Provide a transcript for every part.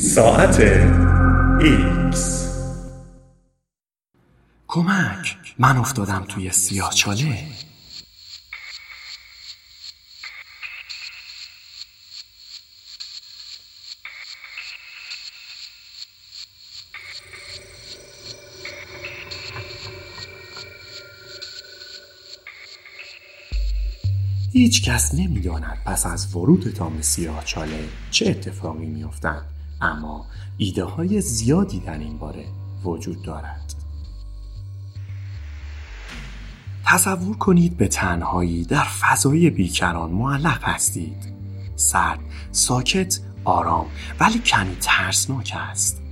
ساعت ایکس. کمک. من افتادم توی سیاهچاله هیچ کس نمی‌داند پس از ورودتان به سیاهچاله چه اتفاقی میافتد اما ایده های زیادی در این باره وجود دارد تصور کنید به تنهایی در فضای بیکران معلق هستید سرد ساکت آرام ولی کمی ترسناک است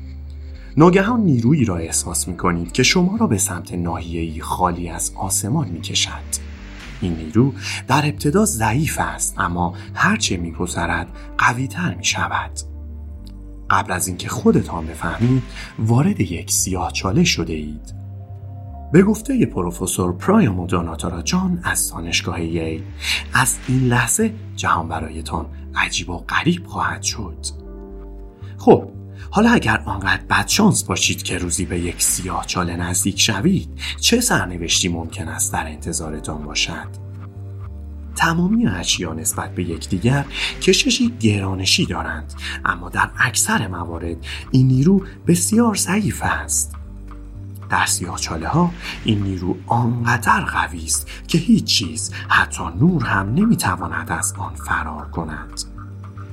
ناگهان نیرویی را احساس می کنید که شما را به سمت ناحیه‌ای خالی از آسمان می کشد. این نیرو در ابتدا ضعیف است اما هرچه میگذرد قویتر می شود. قبل از اینکه خودتان بفهمید وارد یک سیاه چاله شده اید. به گفته پروفسور پرایامو دوناتارا جان از دانشگاه ییل از این لحظه جهان برایتان عجیب و غریب خواهد شد. خب حالا اگر آنقدر بدشانس باشید که روزی به یک سیاه چاله نزدیک شوید چه سرنوشتی ممکن است در انتظارتان باشد؟ تمامی اشیا نسبت به یکدیگر کششی گرانشی دارند. اما در اکثر موارد این نیرو بسیار ضعیف است. در سیاهچاله ها این نیرو آنقدر قوی است که هیچ چیز حتی نور هم نمی‌تواند از آن فرار کند.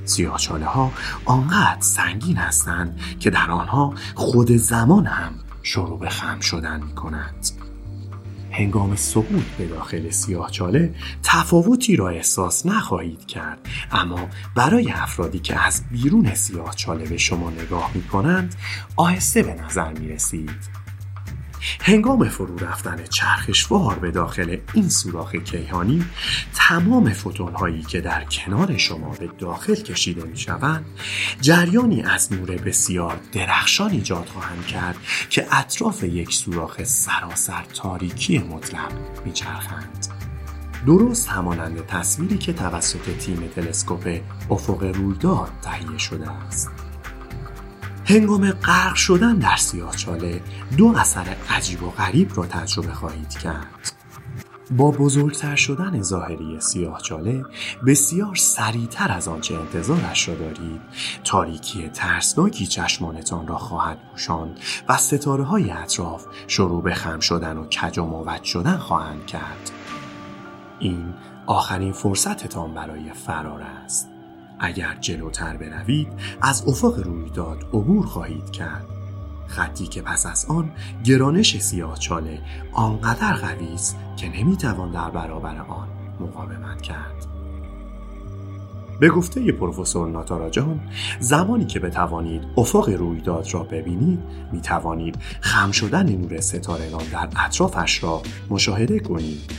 سیاهچاله ها آنقدر سنگین هستند که در آنها خود زمان هم شروع به خم شدن می کند. هنگام سقوط به داخل سیاهچاله تفاوتی را احساس نخواهید کرد. اما برای افرادی که از بیرون سیاهچاله به شما نگاه می کنند آهسته به نظر می رسید هنگام فرو رفتن چرخشوار به داخل این سوراخ کیهانی تمام فوتون هایی که در کنار شما به داخل کشیده می شوند جریانی از نور بسیار درخشان ایجاد خواهند کرد که اطراف یک سوراخ سراسر تاریکی مطلق می چرخند. درست همانند تصویری که توسط تیم تلسکوپ افق رویداد تهیه شده است هنگام غرق شدن در سیاهچاله دو اثر عجیب و غریب را تجربه خواهید کرد. با بزرگتر شدن ظاهری سیاهچاله بسیار سریعتر از آنچه انتظارش را دارید. تاریکی ترسناکی چشمانتان را خواهد پوشاند و ستاره های اطراف شروع به خم شدن و کج و موج شدن خواهند کرد. این آخرین فرصتتان برای فرار است. اگر جلوتر بروید از افق رویداد عبور خواهید کرد. خطی که پس از آن گرانش سیاه چاله آنقدر قوی است که نمی‌توان در برابر آن مقاومت کرد. به گفته پروفسور ناتارا جان زمانی که بتوانید افق رویداد را ببینید می توانید خم شدن نور ستارگان در اطرافش را مشاهده کنید.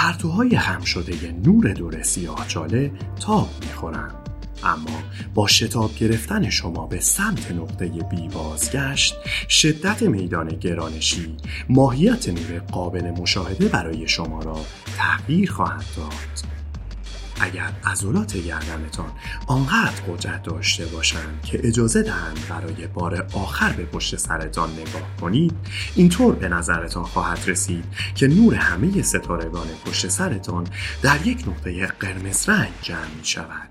پرتوهای خم شده نور دور سیاه چاله تاب می‌خورند. اما با شتاب گرفتن شما به سمت نقطه بی بازگشت شدت میدان گرانشی ماهیت نور قابل مشاهده برای شما را تغییر خواهد داد. اگر عضلات گردنتان آنقدر قدرت داشته باشند که اجازه دهند برای بار آخر به پشت سرتان نگاه کنید اینطور به نظرتان خواهد رسید که نور همه ستارگان پشت سرتان در یک نقطه قرمز رنگ جمع می شود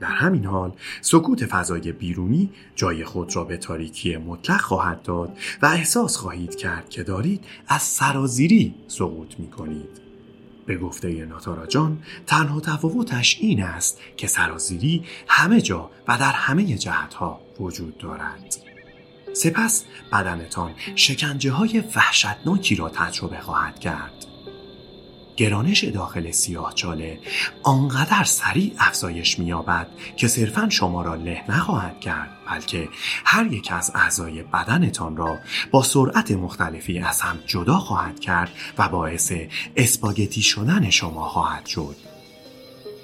در همین حال سکوت فضای بیرونی جای خود را به تاریکی مطلق خواهد داد و احساس خواهید کرد که دارید از سرازیری سقوط می کنید. به گفته ناتارا جان تنها تفاوتش این است که سرازیری همه جا و در همه جهتها وجود دارد. سپس بدنتان شکنجه های وحشتناکی را تجربه خواهد کرد. گرانش داخل سیاه چاله آنقدر سریع افزایش می‌یابد که صرفا شما را له نخواهد کرد بلکه هر یک از اعضای بدنتان را با سرعت مختلفی از هم جدا خواهد کرد و باعث اسپاگتی شدن شما خواهد شد.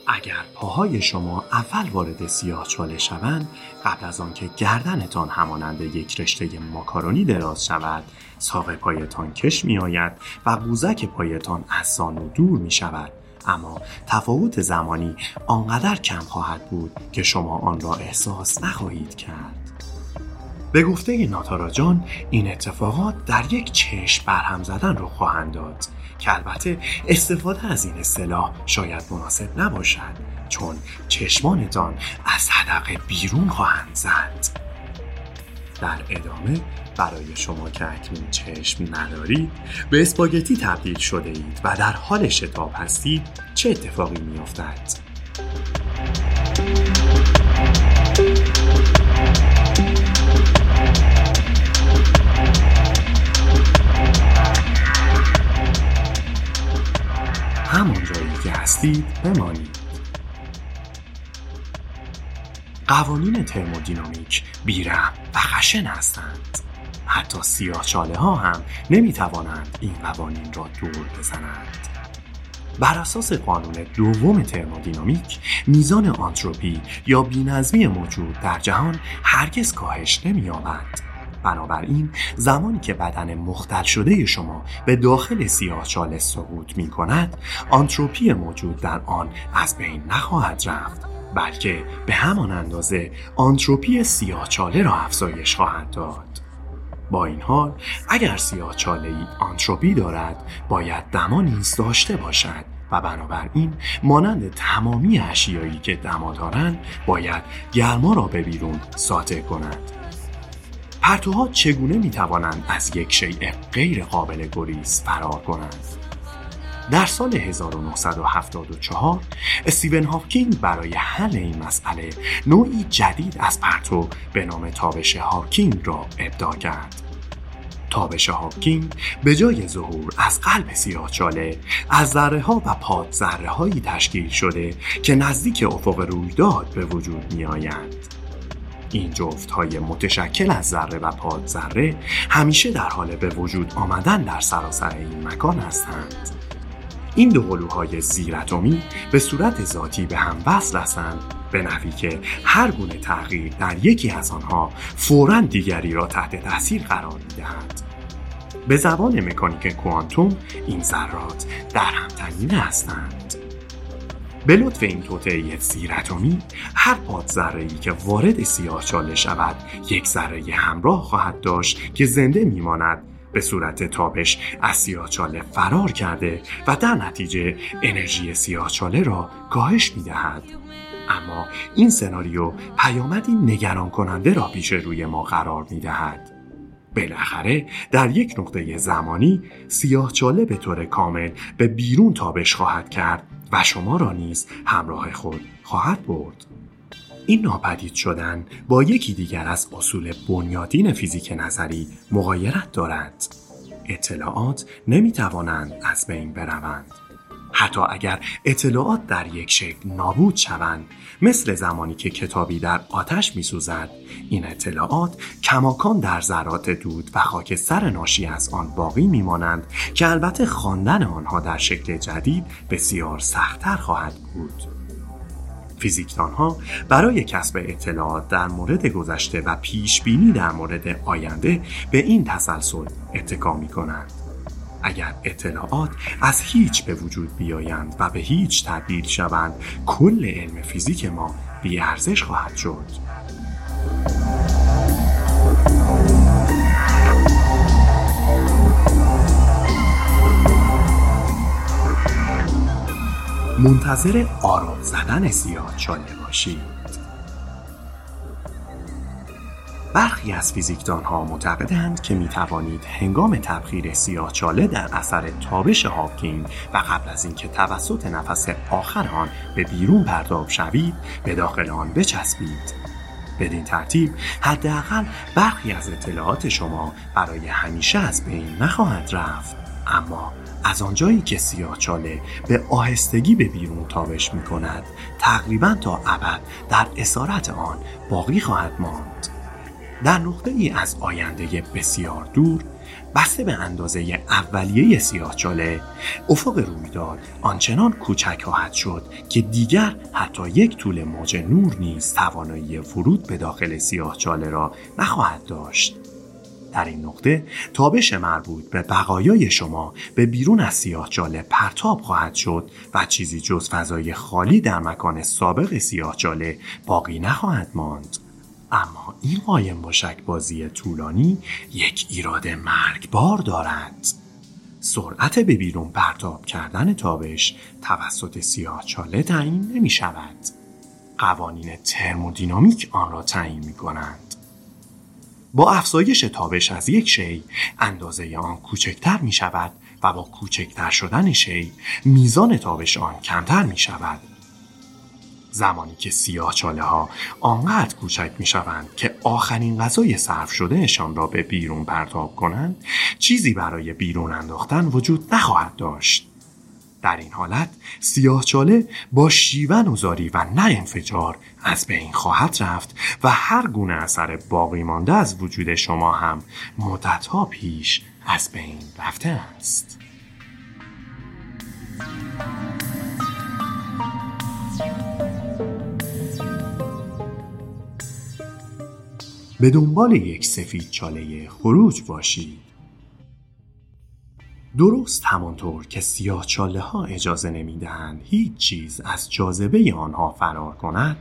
اگر پاهای شما اول وارد سیاه چاله شوند قبل از آنکه گردنتان همانند یک رشته ماکارونی دراز شود ساق پایتان کش می آید و قوزک پایتان از زانو دور می شود اما تفاوت زمانی آنقدر کم خواهد بود که شما آن را احساس نخواهید کرد. به گفته ناتارا جان این اتفاقات در یک چشم برهم زدن رو خواهند داد که البته استفاده از این اصطلاح شاید مناسب نباشد چون چشمانتان از حدقه بیرون خواهند زد. در ادامه برای شما که اکنون چشم ندارید به اسپاگتی تبدیل شده اید و در حال شتاب هستید چه اتفاقی میافتد؟ همون جایی که هستید بمانید. قوانین ترمودینامیک بیرم و خشن هستند. حتی سیاه ها هم نمی توانند این قوانین را دور بزنند. بر اساس قانون دوم ترمودینامیک میزان آنتروپی یا بینظمی موجود در جهان هرگز کاهش نمییابد. بنابراین زمانی که بدن مختل شده شما به داخل سیاه چاله سقوط می کند آنتروپی موجود در آن از بین نخواهد رفت. بلکه به همان اندازه آنتروپی سیاه چاله را افزایش خواهد داد. با این حال اگر سیاه چاله ای آنتروپی دارد باید دما نیز داشته باشد و بنابراین مانند تمامی اشیایی که دما دارند باید گرما را به بیرون ساطع کنند. پرتوها چگونه می توانند از یک شیء غیر قابل گریز فرار کنند؟ در سال 1974 استیون هاکینگ برای حل این مسئله نوعی جدید از پرتو به نام تابش هاکینگ را ابداع کرد تابش هاکینگ به جای ظهور از قلب سیاهچاله از ذره ها و پاد ذره هایی تشکیل شده که نزدیک افق رویداد به وجود می آیند. این جفت های متشکل از ذره و پاد ذره همیشه در حال به وجود آمدن در سراسر این مکان هستند. این دو قلوهای زیراتمی به صورت ذاتی به هم وصل هستند به نحوی که هر گونه تغییر در یکی از آنها فورا دیگری را تحت تاثیر قرار می‌دهد. به زبان مکانیک کوانتوم این ذرات در هم هستند. به لطف این توطعه زیراتمی هر پاد ذره که وارد سیاه شود یک ذره همراه خواهد داشت که زنده میماند به صورت تابش از سیاهچاله فرار کرده و در نتیجه انرژی سیاهچاله را کاهش می دهد. اما این سناریو پیامدی نگران کننده را پیش روی ما قرار می دهد. بالاخره در یک نقطه زمانی سیاهچاله به طور کامل به بیرون تابش خواهد کرد و شما را نیز همراه خود خواهد برد. این ناپدید شدن با یکی دیگر از اصول بنیادین فیزیک نظری مغایرت دارد. اطلاعات نمی توانند از بین بروند. حتی اگر اطلاعات در یک شکل نابود شوند مثل زمانی که کتابی در آتش می سوزد این اطلاعات کماکان در ذرات دود و خاکستر ناشی از آن باقی می مانند که البته خواندن آنها در شکل جدید بسیار سختتر خواهد بود. فیزیکدان ها برای کسب اطلاعات در مورد گذشته و پیش بینی در مورد آینده به این تسلسل اتکا می کنند. اگر اطلاعات از هیچ به وجود بیایند و به هیچ تبدیل شوند کل علم فیزیک ما بیارزش خواهد شد. منتظر آرام زدن سیاه چاله باشید. برخی از فیزیکدان ها معتقدند که می توانید هنگام تبخیر سیاه چاله در اثر تابش هاکینگ و قبل از اینکه توسط نفس آخر آن به بیرون پرتاب شوید به داخل آن بچسبید. بدین ترتیب حداقل برخی از اطلاعات شما برای همیشه از بین نخواهد رفت. اما از آنجایی که چاله به آهستگی به بیرون تابش می کند تقریبا تا ابد در اسارت آن باقی خواهد ماند. در نقطه ای از آینده بسیار دور بسته به اندازه اولیه چاله افق رویداد آنچنان کوچک خواهد شد که دیگر حتی یک طول موج نور نیز توانایی ورود به داخل چاله را نخواهد داشت. در این نقطه تابش مربوط به بقایای شما به بیرون از سیاه پرتاب خواهد شد و چیزی جز فضای خالی در مکان سابق سیاه چاله باقی نخواهد ماند. اما این قایم باشک بازی طولانی یک ایراد مرگبار دارد. سرعت به بیرون پرتاب کردن تابش توسط سیاه چاله تعیین نمی شود. قوانین ترمودینامیک آن را تعیین می کنند. با افزایش تابش از یک شی اندازه آن کوچکتر می شود و با کوچکتر شدن شی میزان تابش آن کمتر می شود. زمانی که سیاه چاله ها آنقدر کوچک می شوند که آخرین غذای صرف شدهشان را به بیرون پرتاب کنند چیزی برای بیرون انداختن وجود نخواهد داشت. در این حالت سیاه چاله با شیون وزاری و نه انفجار از بین خواهد رفت و هر گونه اثر باقی مانده از وجود شما هم مدتها پیش از بین رفته است. به دنبال یک سفید چاله خروج باشید. درست همانطور که سیاه چاله ها اجازه نمی‌دهند هیچ چیز از جاذبه آنها فرار کند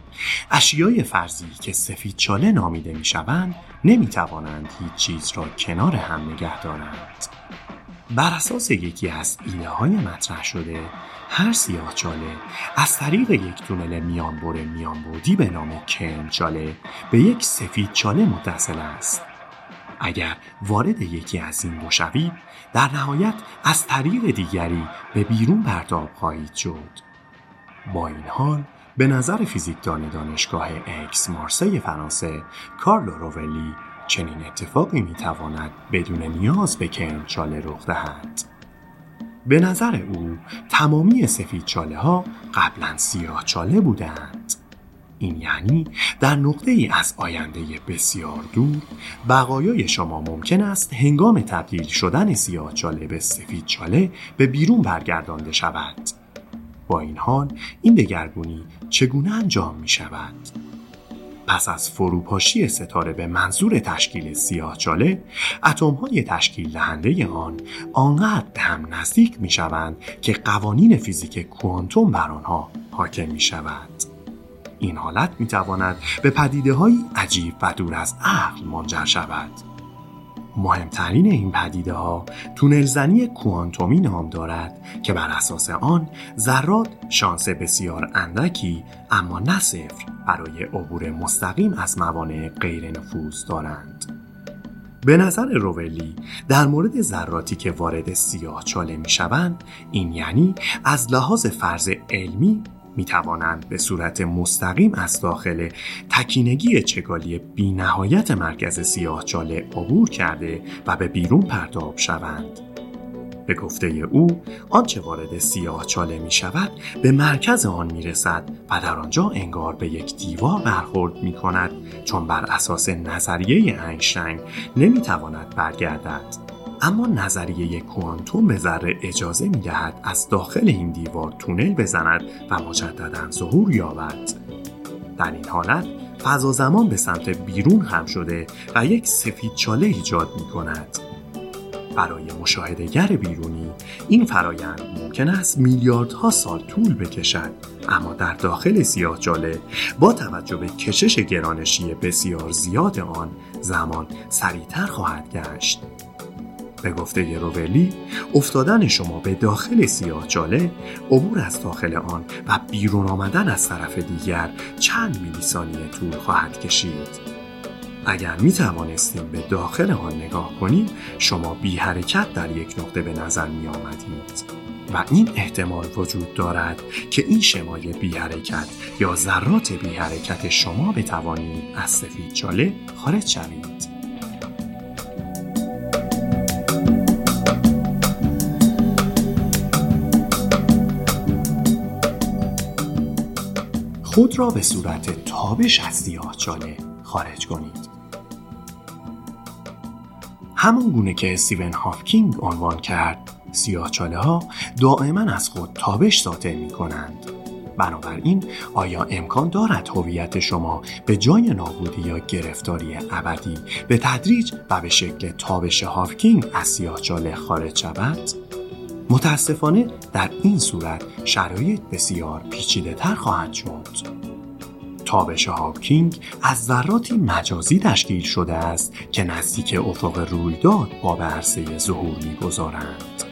اشیای فرضی که سفید چاله نامیده می شوند نمی توانند هیچ چیز را کنار هم نگه دارند. بر اساس یکی از ایده های مطرح شده هر سیاه چاله از طریق یک تونل میانبر میانبودی به نام کرم چاله به یک سفید چاله متصل است. اگر وارد یکی از این بشوید در نهایت از طریق دیگری به بیرون پرتاب خواهید شد. با این حال به نظر فیزیکدان دانشگاه اکس مارسی فرانسه کارلو روولی چنین اتفاقی می‌تواند بدون نیاز به چاله رخ دهد. به نظر او تمامی سفید چاله ها قبلا سیاه چاله بودند. این یعنی در نقطه ای از آینده بسیار دور بقایای شما ممکن است هنگام تبدیل شدن سیاه چاله به سفید چاله به بیرون برگردانده شود با این حال این دگرگونی چگونه انجام می شود؟ پس از فروپاشی ستاره به منظور تشکیل سیاه چاله اتم های تشکیل دهنده آن آنقدر به هم نزدیک می شوند که قوانین فیزیک کوانتوم بر آنها حاکم می شود. این حالت می تواند به پدیده های عجیب و دور از عقل منجر شود. مهمترین این پدیده ها تونلزنی کوانتومی نام دارد که بر اساس آن ذرات شانس بسیار اندکی اما نه صفر برای عبور مستقیم از موانع غیر نفوذ دارند. به نظر روولی در مورد ذراتی که وارد سیاه چاله می شوند این یعنی از لحاظ فرض علمی می توانند به صورت مستقیم از داخل تکینگی چگالی بی نهایت مرکز سیاه چاله عبور کرده و به بیرون پرتاب شوند. به گفته او آنچه وارد سیاه چاله می شود به مرکز آن می رسد و در آنجا انگار به یک دیوار برخورد می کند چون بر اساس نظریه اینشتین نمی تواند برگردد. اما نظریه کوانتوم به ذره اجازه می دهد از داخل این دیوار تونل بزند و مجددا ظهور یابد. در این حالت فضا زمان به سمت بیرون هم شده و یک سفید چاله ایجاد می کند برای مشاهدهگر بیرونی این فرایند ممکن است میلیاردها سال طول بکشد. اما در داخل سیاه جاله با توجه به کشش گرانشی بسیار زیاد آن زمان سریعتر خواهد گشت. به گفته روولی افتادن شما به داخل سیاه چاله عبور از داخل آن و بیرون آمدن از طرف دیگر چند میلی ثانیه طول خواهد کشید. اگر می توانستیم به داخل آن نگاه کنیم شما بی حرکت در یک نقطه به نظر می آمدید و این احتمال وجود دارد که این شمای بی حرکت یا ذرات بی حرکت شما بتوانید از سفید چاله خارج شوید. خود را به صورت تابش از چاله خارج کنید. همان گونه که استیون هافکینگ عنوان کرد چاله ها دائما از خود تابش ساطع می کنند. بنابراین آیا امکان دارد هویت شما به جای نابودی یا گرفتاری ابدی به تدریج و به شکل تابش هافکینگ از سیاهچاله خارج شود؟ متاسفانه در این صورت شرایط بسیار پیچیده تر خواهد شد. تابش هاوکینگ از ذراتی مجازی تشکیل شده است که نزدیک افق رویداد با به عرصه ظهور می‌گذارند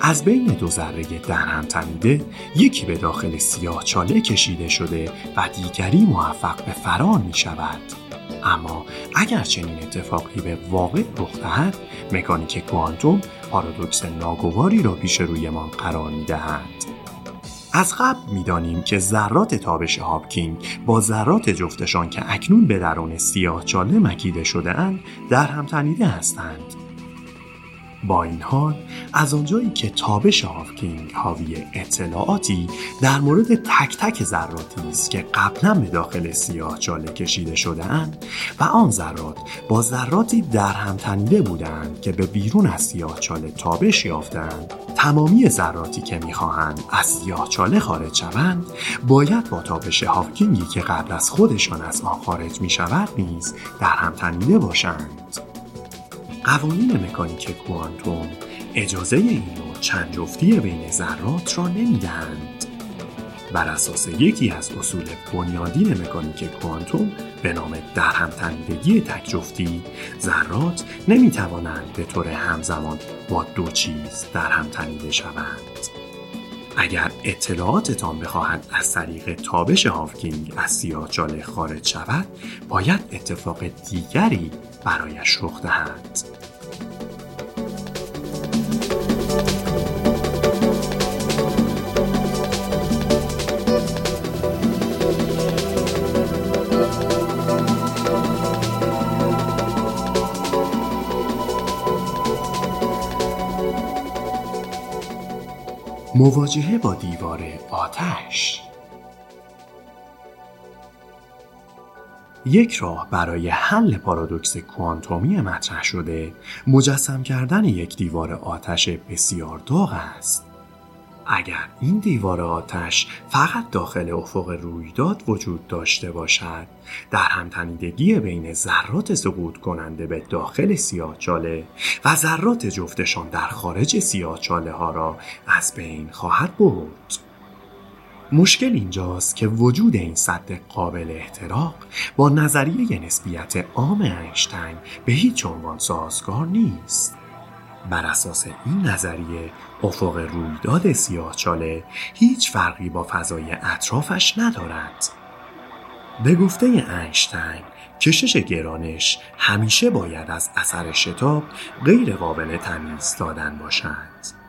از بین دو ذره در هم تنیده یکی به داخل سیاه چاله کشیده شده و دیگری موفق به فرار می شود. اما اگر چنین اتفاقی به واقع رخ دهد مکانیک کوانتوم پارادوکس ناگواری را پیش رویمان قرار می دهد. از قبل می‌دانیم که ذرات تابش هاپکینگ با ذرات جفتشان که اکنون به درون سیاه چاله مکیده شده اند در هم تنیده هستند با این حال از آنجایی که تابش هافکینگ حاوی اطلاعاتی در مورد تک تک ذراتی است که قبلا به داخل سیاه چاله کشیده شده اند و آن ذرات با ذراتی در هم تنیده بودند که به بیرون از سیاه چاله تابش یافتند تمامی ذراتی که می‌خواهند از سیاه چاله خارج شوند باید با تابش هافکینگی که قبل از خودشان از آن خارج می شود نیز در هم تنیده باشند. قوانین مکانیک کوانتوم اجازه این نوع چند جفتی بین ذرات را نمی‌دهند. بر اساس یکی از اصول بنیادین مکانیک کوانتوم به نام درهم تنیدگی تک جفتی ذرات نمی توانند به طور همزمان با دو چیز درهم تنیده شوند. اگر اطلاعاتتان بخواهد از طریق تابش هافکینگ از سیاهچاله خارج شود باید اتفاق دیگری برایش رخ دهد. مواجهه با دیوار آتش. یک راه برای حل پارادوکس کوانتومی مطرح شده مجسم کردن یک دیوار آتش بسیار داغ است. اگر این دیوار آتش فقط داخل افق رویداد وجود داشته باشد در همتنیدگی بین ذرات سقوط کننده به داخل سیاهچاله و ذرات جفتشان در خارج سیاهچاله ها را از بین خواهد برد. مشکل اینجاست که وجود این سد قابل احتراق با نظریه نسبیت عام اینشتین به هیچ عنوان سازگار نیست. بر اساس این نظریه افق رویداد سیاهچاله هیچ فرقی با فضای اطرافش ندارد به گفته اینشتین کشش گرانش همیشه باید از اثر شتاب غیر قابل تمیز دادن باشد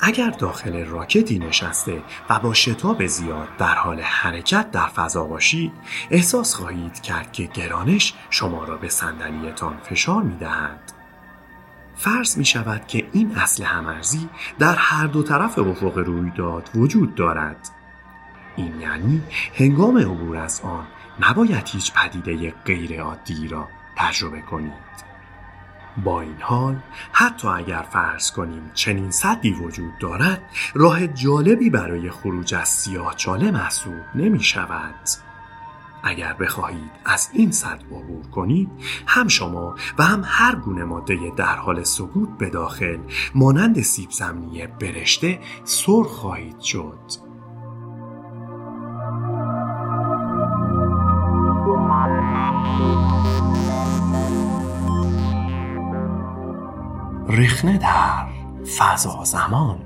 اگر داخل راکتی نشسته و با شتاب زیاد در حال حرکت در فضا باشید احساس خواهید کرد که گرانش شما را به صندلیتان فشار می دهد. فرض می شود که این اصل همرزی در هر دو طرف افق رویداد وجود دارد. این یعنی هنگام عبور از آن نباید هیچ پدیده غیر عادی را تجربه کنید. با این حال حتی اگر فرض کنیم چنین صدی وجود دارد راه جالبی برای خروج از سیاه چاله محسوب نمی شود. اگر بخواهید از این صد عبور کنید هم شما و هم هر گونه ماده در حال سقوط به داخل مانند سیب زمینی برشته سرخ خواهید شد. رخنه در فضا زمان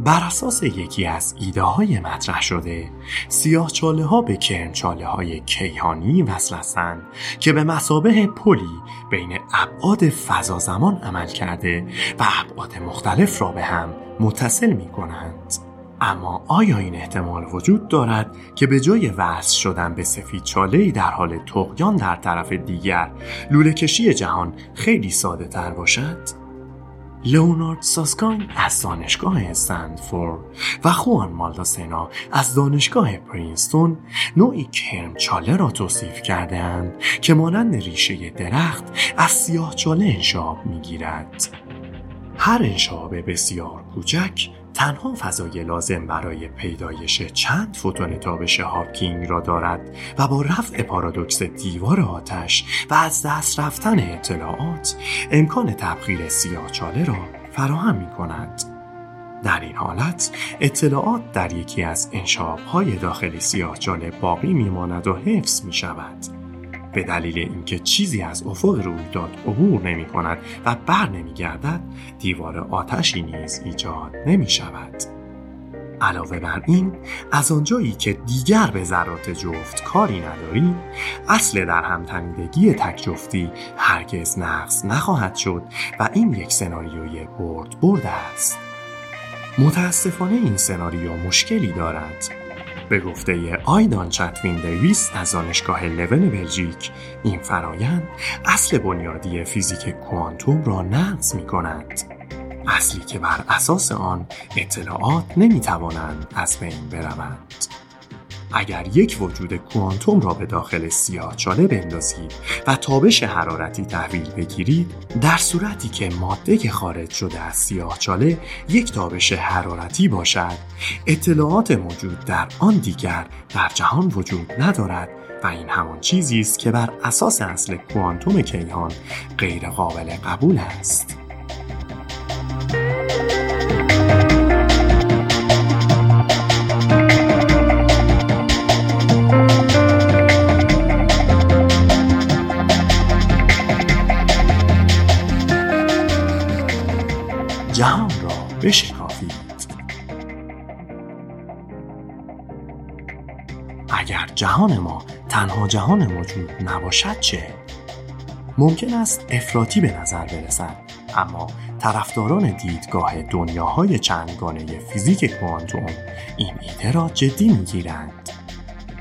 بر اساس یکی از ایده های مطرح شده سیاه چاله ها به کرم چاله های کیهانی وصل هستند که به مسابه پلی بین ابعاد فضا زمان عمل کرده و ابعاد مختلف را به هم متصل می کنند. اما آیا این احتمال وجود دارد که به جای وصل شدن به سفید چاله در حال تقیان در طرف دیگر لوله کشی جهان خیلی ساده تر باشد؟ لئونارد ساسکاین از دانشگاه استنفورد و خوان مالداسنا از دانشگاه پرینستون نوعی کرم چاله را توصیف کردهاند که مانند ریشه درخت از سیاه چاله انشاب می‌گیرد. هر انشاب بسیار کوچک تنها فضای لازم برای پیدایش چند فوتون تابش هاکینگ را دارد و با رفع پارادوکس دیوار آتش و از دست رفتن اطلاعات امکان تبخیر سیاهچاله را فراهم می کند. در این حالت اطلاعات در یکی از های داخل سیاهچاله باقی میماند و حفظ می شود. به دلیل اینکه چیزی از افق رویداد عبور نمی کند و بر نمی گردد دیوار آتشی نیز ایجاد نمی شود. علاوه بر این از آنجایی که دیگر به ذرات جفت کاری نداریم اصل در هم تنیدگی تک جفتی هرگز نقص نخواهد شد و این یک سناریوی برد برد است متاسفانه این سناریو مشکلی دارد به گفته آیدان چتوین دیویس از دانشگاه لون بلژیک. این فرایند اصل بنیادی فیزیک کوانتوم را نقض می کند اصلی که بر اساس آن اطلاعات نمی توانند از بین بروند. اگر یک وجود کوانتوم را به داخل سیاه چاله بندازید و تابش حرارتی تحویل بگیرید در صورتی که ماده خارج شده از سیاه چاله یک تابش حرارتی باشد اطلاعات موجود در آن دیگر در جهان وجود ندارد و این همان چیزی است که بر اساس اصل کوانتوم کیهان غیر قابل قبول است. بشکافید اگر جهان ما تنها جهان موجود نباشد چه؟ ممکن است افراطی به نظر برسد اما طرفداران دیدگاه دنیاهای چندگانه فیزیک کوانتوم این ایده را جدی می‌گیرند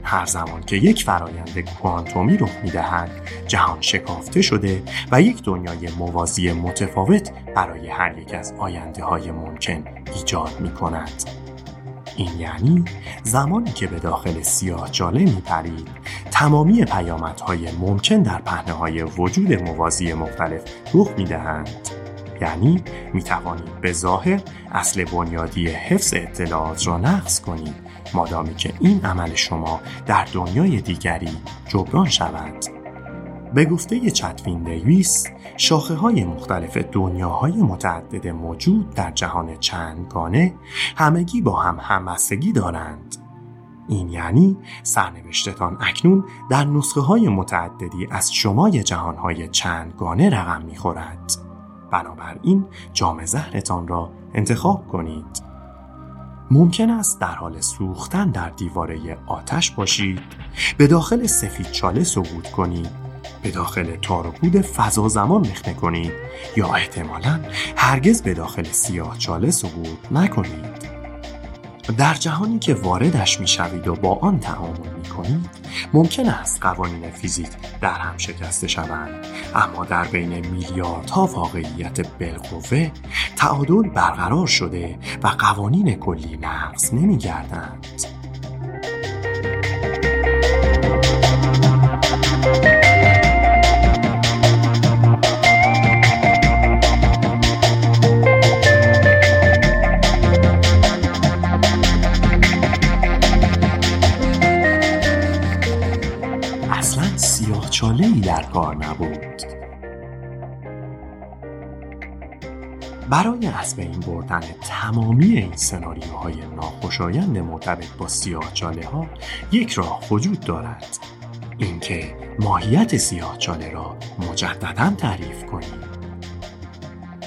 هر زمان که یک فرایند کوانتومی رخ می‌دهد جهان شکافته شده و یک دنیای موازی متفاوت برای هر یک از آینده های ممکن ایجاد می کند. این یعنی زمانی که به داخل سیاه جاله می پرید تمامی پیامدهای ممکن در پهنه های وجود موازی مختلف رخ می دهند. یعنی می توانید به ظاهر اصل بنیادی حفظ اطلاعات را نقض کنید مادامی که این عمل شما در دنیای دیگری جبران شود به گفته چتوین دیویس شاخه های مختلف دنیاهای متعدد موجود در جهان چندگانه همگی با هم همبستگی دارند. این یعنی سرنوشتتان اکنون در نسخه های متعددی از شمای جهانهای چندگانه رقم می‌خورد. بنابراین جام زهرتان را انتخاب کنید. ممکن است در حال سوختن در دیواره آتش باشید. به داخل سفید چاله سقوط کنید. به داخل تار و پود فضا زمان مخنه کنید. یا احتمالا هرگز به داخل سیاه چاله سقوط نکنید. در جهانی که واردش می‌شوید و با آن تعامل می کنید ممکن است قوانین فیزیک در هم شکسته شوند اما در بین میلیاردها واقعیت بالقوه تعادل برقرار شده و قوانین کلی نقض نمیگردند. برای از بین بردن تمامی این سناریوهای ناخوشایند مرتبط با سیاهچاله ها یک راه وجود دارد. اینکه ماهیت سیاهچاله را مجددا تعریف کنیم.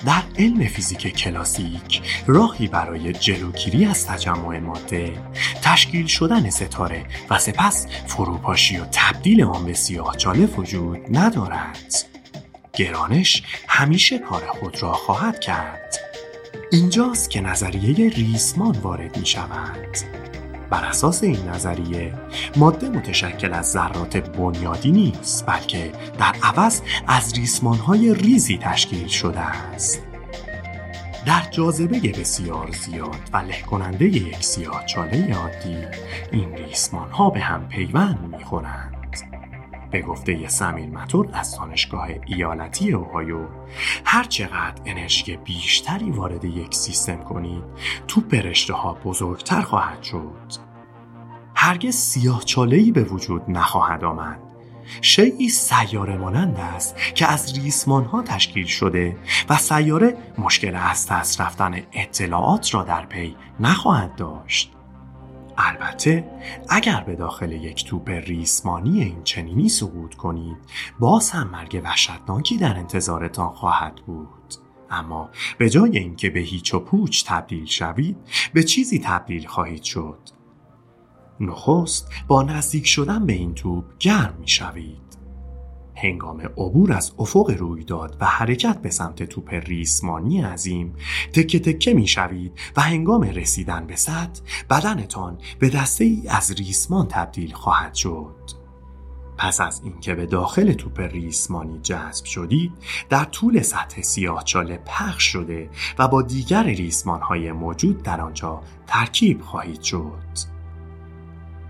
در علم فیزیک کلاسیک راهی برای جلوگیری از تجمع ماده تشکیل شدن ستاره و سپس فروپاشی و تبدیل آن به سیاهچاله وجود ندارد. گرانش همیشه کار خود را خواهد کرد. اینجاست که نظریه ریسمان وارد می شود بر اساس این نظریه ماده متشکل از ذرات بنیادی نیست بلکه در عوض از ریسمانهای ریزی تشکیل شده است. در جاذبه بسیار زیاد و له کننده یک سیاه چاله عادی این ریسمان ها به هم پیوند می‌خورند. به گفته سمیل متور از دانشگاه ایالتی اوهایو هر چقدر انرژی بیشتری وارد یک سیستم کنید تو برشته ها بزرگتر خواهد شد. هرگز سیاه چالهی به وجود نخواهد آمد. شیعی سیاره مانند است که از ریسمان ها تشکیل شده و سیاره مشکل از دست رفتن اطلاعات را در پی نخواهد داشت. البته اگر به داخل یک توپ ریسمانی این چنینی سقوط کنید باز هم مرگ وحشتناکی در انتظارتان خواهد بود اما به جای اینکه به هیچ و پوچ تبدیل شوید به چیزی تبدیل خواهید شد نخست با نزدیک شدن به این توپ گرم می شوید. هنگام عبور از افق رویداد و حرکت به سمت توپ ریسمانی عظیم تکه تکه می شوید و هنگام رسیدن به سطح بدنتان به دسته ای از ریسمان تبدیل خواهد شد. پس از اینکه به داخل توپ ریسمانی جذب شدید در طول سطح سیاه چاله پخش شده و با دیگر ریسمان های موجود در آنجا ترکیب خواهید شد.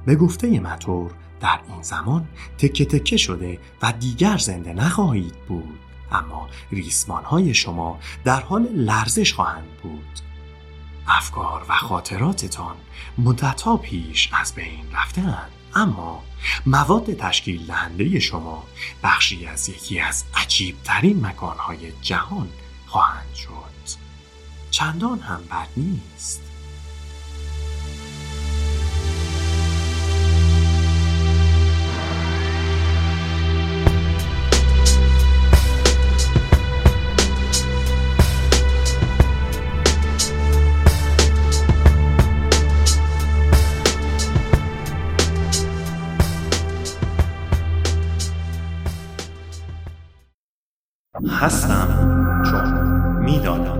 به گفته متور در این زمان تکه تکه شده و دیگر زنده نخواهید بود. اما ریسمان های شما در حال لرزش خواهند بود. افکار و خاطراتتان مدتها پیش از بین رفتهاند. اما مواد تشکیل دهنده شما بخشی از یکی از عجیب ترین مکانهای جهان خواهند شد. چندان هم بد نیست. هستم. چون می‌دانم.